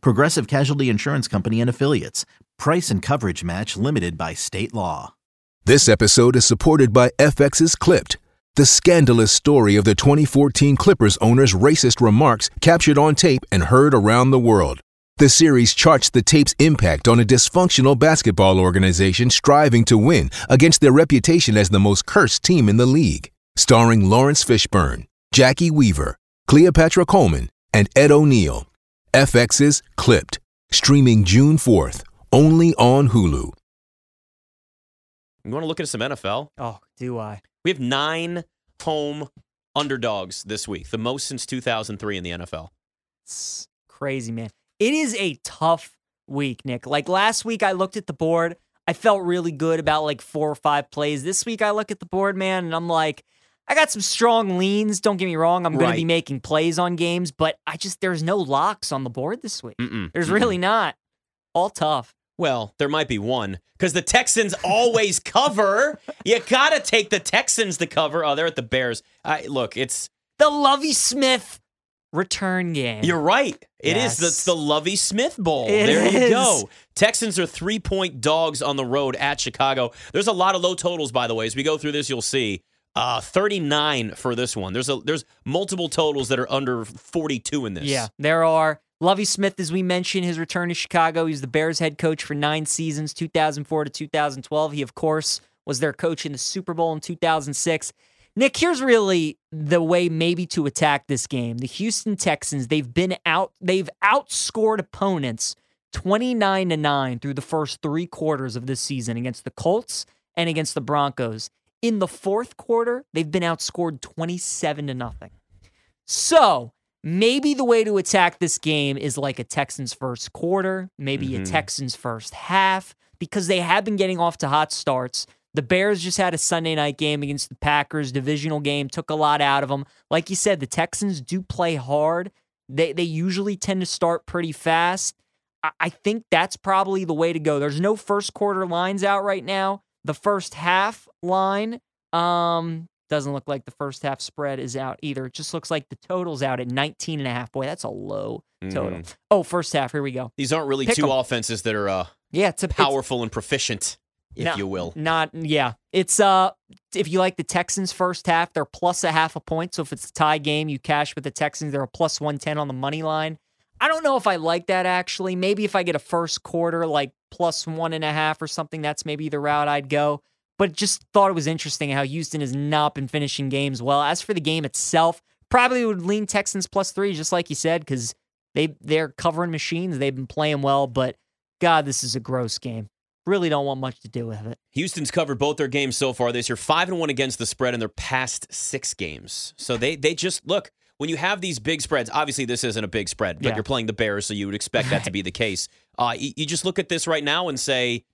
Progressive Casualty Insurance Company and Affiliates. Price and coverage match limited by state law. This episode is supported by FX's Clipped, the scandalous story of the 2014 Clippers owner's racist remarks captured on tape and heard around the world. The series charts the tape's impact on a dysfunctional basketball organization striving to win against their reputation as the most cursed team in the league. Starring Laurence Fishburne, Jacki Weaver, Cleopatra Coleman, and Ed O'Neill. FX's Clipped, streaming June 4th, only on Hulu. You want to look at some NFL? Oh, do I? We have nine home underdogs this week, the most since 2003 in the NFL. It's crazy, man. It is a tough week, Nick. Like last week, I looked at the board. I felt really good about like four or five plays. This week, I look at the board, man, and I'm like, I got some strong leans. Don't get me wrong. I'm going Right. to be making plays on games, but I just, there's no locks on the board this week. Mm-mm, There's mm-mm. really not. All tough. Well, there might be one because the Texans always cover. You got to take the Texans to cover. Oh, they're at the Bears. I, look, it's The Lovie Smith return game. you're right. It is. Yes. It's the Lovie Smith Bowl. It there you go. Texans are three point dogs on the road at Chicago. There's a lot of low totals, by the way. As we go through this, you'll see. Uh, 39 for this one. There's a there's multiple totals that are under 42 in this. Yeah, there are. Lovie Smith, as we mentioned, his return to Chicago. He's the Bears head coach for nine seasons, 2004 to 2012. He, of course, was their coach in the Super Bowl in 2006. Nick, here's really the way maybe to attack this game. The Houston Texans, they've been out, they've outscored opponents 29 to 9 through the first three quarters of this season against the Colts and against the Broncos. In the fourth quarter, they've been outscored 27 to nothing. So maybe the way to attack this game is like a Texans first quarter, maybe a Mhm. Texans first half, because they have been getting off to hot starts. The Bears just had a Sunday night game against the Packers, divisional game, took a lot out of them. Like you said, the Texans do play hard. They they usually tend to start pretty fast. I, I think that's probably the way to go. There's no first quarter lines out right now. The first half line, um, doesn't look like the first half spread is out either. It just looks like the total's out at 19 and a half. Boy, that's a low total. Mhm. Oh, first half. Here we go. These aren't really Pick two 'em. offenses that are uh, Yeah, it's a it's- powerful and proficient, if you will. Not yeah. It's uh if you like the Texans first half, they're plus a half a point. So if it's a tie game, you cash with the Texans. They're a plus one ten on the money line. I don't know if I like that actually. Maybe if I get a first quarter like plus one and a half or something, that's maybe the route I'd go. But just thought it was interesting how Houston has not been finishing games well. As for the game itself, probably would lean Texans plus three, just like you said, because they they're covering machines. They've been playing well, but God, this is a gross game. Really don't want much to do with it. Houston's covered both their games so far this year, five and one against the spread in their past six games. So they they just look when you have these big spreads. Obviously, this isn't a big spread, but Yeah. you're playing the Bears, so you would expect that to be the case. Uh, you, you just look at this right now and say,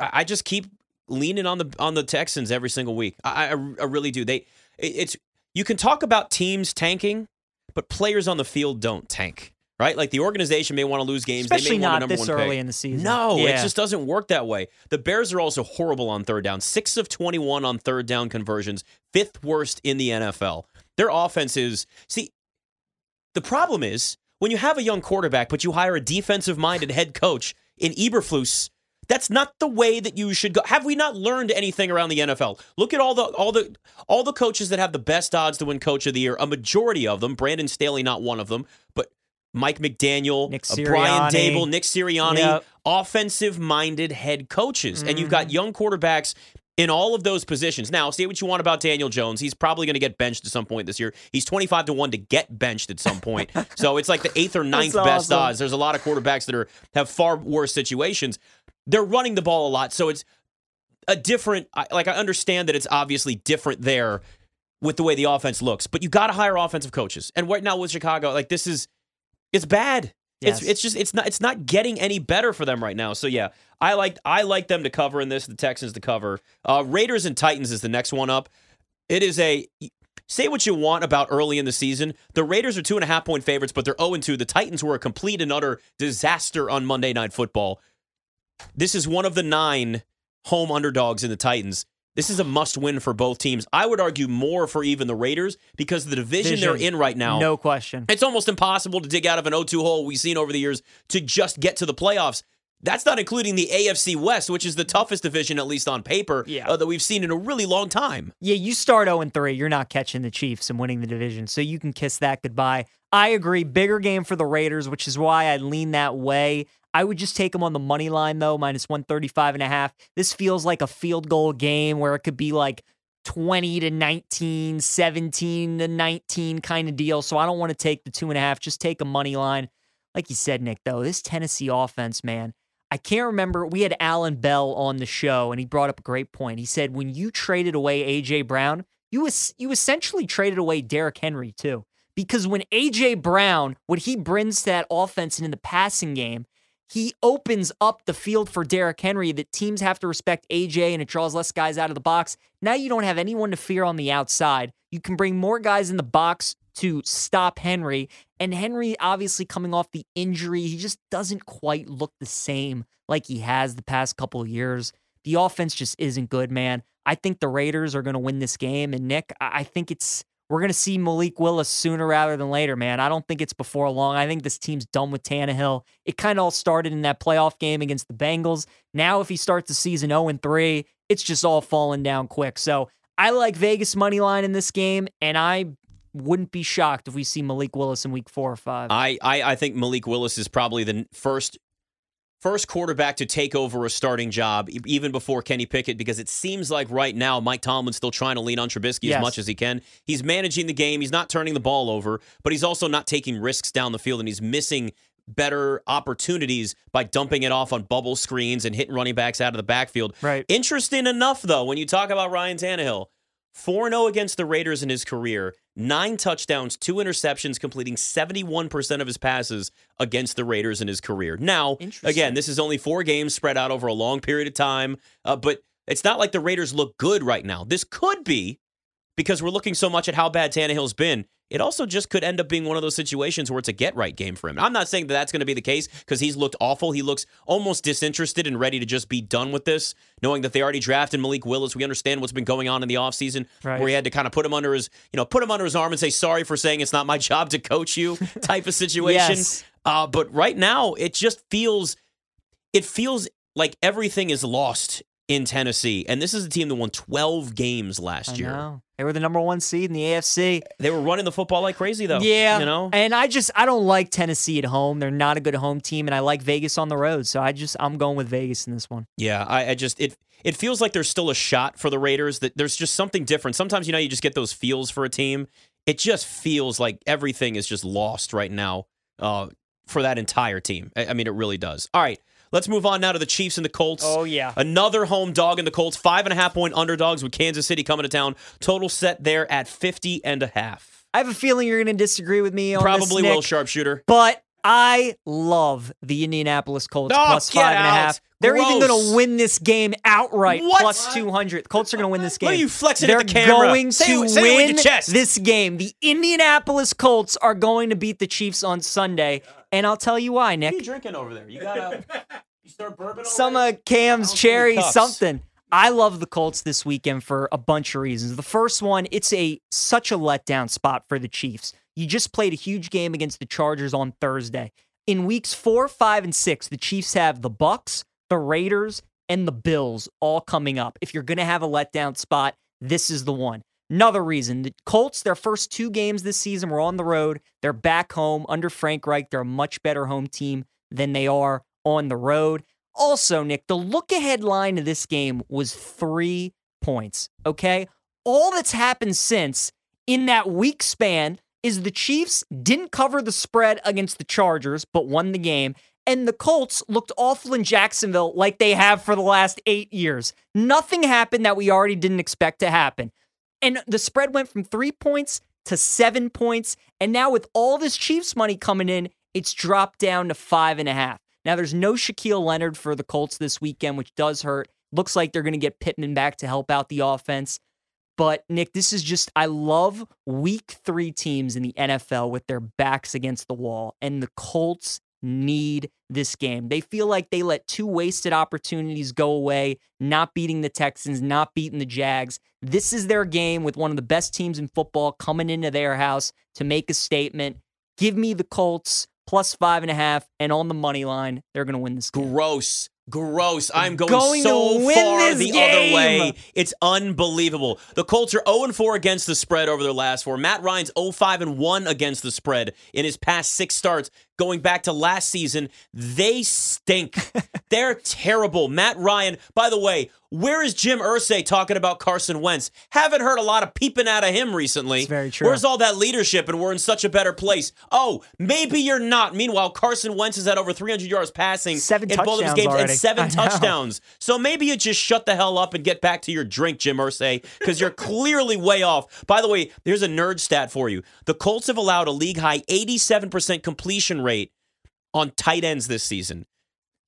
I, I just keep leaning on the on the Texans every single week. I, I, I really do. They it- it's you can talk about teams tanking, but players on the field don't tank. Right, like the organization may want to lose games. Especially they may want a not number this one pick. early in the season. No, it just doesn't work that way. The Bears are also horrible on third down. Six of 21 on third down conversions, fifth worst in the NFL. Their offense is, see, the problem is when you have a young quarterback, but you hire a defensive minded head coach in Eberflus, that's not the way that you should go. Have we not learned anything around the NFL? Look at all the all the all the coaches that have the best odds to win coach of the year. A majority of them, Brandon Staley not one of them, but Mike McDaniel, Nick uh, Brian. Daboll, Nick Sirianni, Yep. offensive minded head coaches. And you've got young quarterbacks in all of those positions. Now, say what you want about Daniel Jones. He's probably going to get benched at some point this year. He's 25 to 1 to get benched at some point. so it's like the eighth or ninth That's best awesome. odds. There's a lot of quarterbacks that are have far worse situations. They're running the ball a lot. So it's a different like I understand that it's obviously different there with the way the offense looks, but you got to hire offensive coaches. And right now with Chicago, like this is it's bad. It's Yes. it's just it's not it's not getting any better for them right now. So yeah, I like I like them to cover in this. The Texans to cover. Uh, Raiders and Titans is the next one up. It is a say what you want about early in the season. The Raiders are two and a half point favorites, but they're zero and two. The Titans were a complete and utter disaster on Monday Night Football. This is one of the nine home underdogs in the Titans. This is a must win for both teams. I would argue more for even the Raiders because the division, they're in right now. No question. It's almost impossible to dig out of an 0-2 hole we've seen over the years to just get to the playoffs. That's not including the AFC West, which is the toughest division, at least on paper, Yeah. uh, that we've seen in a really long time. Yeah, you start 0 and 3. You're not catching the Chiefs and winning the division. So you can kiss that goodbye. I agree. Bigger game for the Raiders, which is why I lean that way. I would just take them on the money line, though, minus 135 and a half. This feels like a field goal game where it could be like 20 to 19, 17 to 19 kind of deal. So I don't want to take the two and a half. Just take a money line. Like you said, Nick, though, this Tennessee offense, man, I can't remember. We had Alan Bell on the show, and he brought up a great point. He said when you traded away AJ Brown, you you essentially traded away Derrick Henry too, because when AJ Brown, what he brings to that offense and in the passing game, he opens up the field for Derrick Henry. That teams have to respect AJ, and it draws less guys out of the box. Now you don't have anyone to fear on the outside. You can bring more guys in the box to stop Henry. And Henry, obviously coming off the injury, he just doesn't quite look the same like he has the past couple of years. The offense just isn't good, man. I think the Raiders are going to win this game. And Nick, I think it's we're going to see Malik Willis sooner rather than later, man. I don't think it's before long. I think this team's done with Tannehill. It kind of all started in that playoff game against the Bengals. Now, if he starts the season 0 and 3, it's just all falling down quick. So I like Vegas money line in this game, and I wouldn't be shocked if we see Malik Willis in week four or five. I, I, I think Malik Willis is probably the first first quarterback to take over a starting job, even before Kenny Pickett, because it seems like right now Mike Tomlin's still trying to lean on Trubisky Yes. as much as he can. He's managing the game. He's not turning the ball over, but he's also not taking risks down the field, and he's missing better opportunities by dumping it off on bubble screens and hitting running backs out of the backfield. Right. Interesting enough, though, when you talk about Ryan Tannehill, 4 0 against the Raiders in his career, nine touchdowns, two interceptions, completing 71% of his passes against the Raiders in his career. Now, again, this is only four games spread out over a long period of time, uh, but it's not like the Raiders look good right now. This could be because we're looking so much at how bad Tannehill's been. It also just could end up being one of those situations where it's a get right game for him. I'm not saying that that's going to be the case because he's looked awful. He looks almost disinterested and ready to just be done with this, knowing that they already drafted Malik Willis. We understand what's been going on in the offseason Right. where he had to kind of put him under his, you know, put him under his arm and say sorry for saying it's not my job to coach you type of situation. Yes. Uh, but right now, it just feels it feels like everything is lost in Tennessee. And this is a team that won 12 games last I year. know. They were the number one seed in the AFC. They were running the football like crazy, though. Yeah. You know? And I just I don't like Tennessee at home. They're not a good home team, and I like Vegas on the road. So I just I'm going with Vegas in this one. Yeah, I, I just it it feels like there's still a shot for the Raiders. That there's just something different. Sometimes you know you just get those feels for a team. It just feels like everything is just lost right now uh, for that entire team. I, I mean, it really does. All right, let's move on now to the Chiefs and the Colts. Oh, yeah. another home dog in the Colts. Five and a half point underdogs with Kansas City coming to town. Total set there at 50 and a half. I have a feeling you're going to disagree with me on this, Probably will, sharpshooter. But I love the Indianapolis Colts Oh, plus get and a half. They're even going to win this game outright What? plus 200. Colts are going to win this game. Look at you flexing They're at the camera. going Say to say win your chest. this game. The Indianapolis Colts are going to beat the Chiefs on Sunday. And I'll tell you why, Nick. What are you drinking over there? You got a you start bourbon. some already? of Cam's cherry something. I love the Colts this weekend for a bunch of reasons. The first one, it's a such a letdown spot for the Chiefs. You just played a huge game against the Chargers on Thursday. In weeks 4, 5 and 6, the Chiefs have the Bucks, the Raiders, and the Bills all coming up. If you're going to have a letdown spot, this is the one. Another reason, the Colts, their first two games this season were on the road. They're back home under Frank Reich. They're a much better home team than they are on the road. Also, Nick, the look ahead line of this game was three points. Okay. All that's happened since in that week span is the Chiefs didn't cover the spread against the Chargers, but won the game. And the Colts looked awful in Jacksonville like they have for the last eight years. Nothing happened that we already didn't expect to happen. And the spread went from three points to seven points. And now, with all this Chiefs money coming in, It's dropped down to five and a half. Now, there's no Shaquille Leonard for the Colts this weekend, which does hurt. Looks like they're going to get Pittman back to help out the offense. But, Nick, this is just, I love week three teams in the NFL with their backs against the wall. And the Colts need this game. They feel like they let two wasted opportunities go away, not beating the Texans, not beating the Jags. This is their game with one of the best teams in football coming into their house to make a statement. Give me the Colts plus five and a half, and on the money line, they're going to win this game. Gross. Gross. I'm going, Going so far the game. other way. It's unbelievable. The Colts are 0 4 against the spread over their last four. Matt Ryan's 0 5 and 1 against the spread in his past six starts. Going back to last season, they stink. They're terrible. Matt Ryan, by the way, where is Jim Irsay talking about Carson Wentz? Haven't heard a lot of peeping out of him recently. It's very true. Where's all that leadership and we're in such a better place? Oh, maybe you're not. Meanwhile, Carson Wentz is at over 300 yards passing Seven in both of his games already. and seven I know. touchdowns. So maybe you just shut the hell up and get back to your drink, Jim Irsay, because you're clearly way off. By the way, here's a nerd stat for you. The Colts have allowed a league high 87% completion rate on tight ends this season.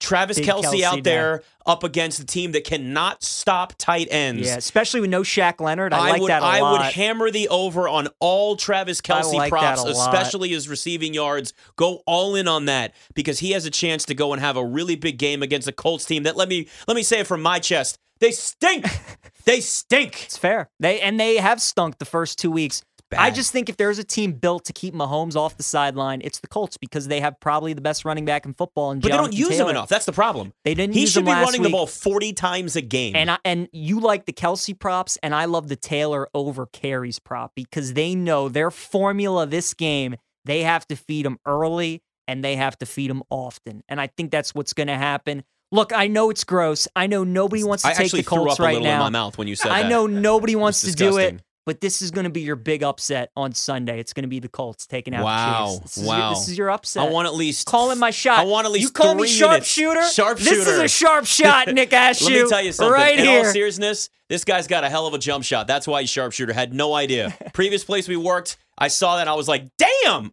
Travis Big Kelce, Kelce out there up against a team that cannot stop tight ends. Yeah, especially with no Shaq Leonard. I, like would that a I lot. would hammer the over on all Travis Kelce like props, especially his receiving yards. Go all in on that because he has a chance to go and have a really big game against a Colts team that let me let me say it from my chest. They stink. they stink. It's fair. They and they have stunk the first two weeks. I just think if there's a team built to keep Mahomes off the sideline, it's the Colts because they have probably the best running back in football. And But they don't Jonathan use him enough. That's the problem. They didn't. He should him be running the ball 40 times a game. And I, and you like the Kelce props, and I love the Taylor over carries prop because they know their formula this game. They have to feed them early and they have to feed them often, and I think that's what's going to happen. Look, I know it's gross. I know nobody wants to I take the Colts right now. in my mouth when you said I know nobody wants to do it. But this is going to be your big upset on Sunday. It's going to be the Colts taking out Wow. the Chiefs. This is Wow. Your, this is your upset. I want at least calling my shot. I want at least you call me sharpshooter. Sharpshooter. This is a sharp shot, Nick Ashew. Let me tell you something. Right In here. all seriousness, this guy's got a hell of a jump shot. That's why he's sharpshooter. Had no idea. Previous place we worked, I saw that. I was like, damn.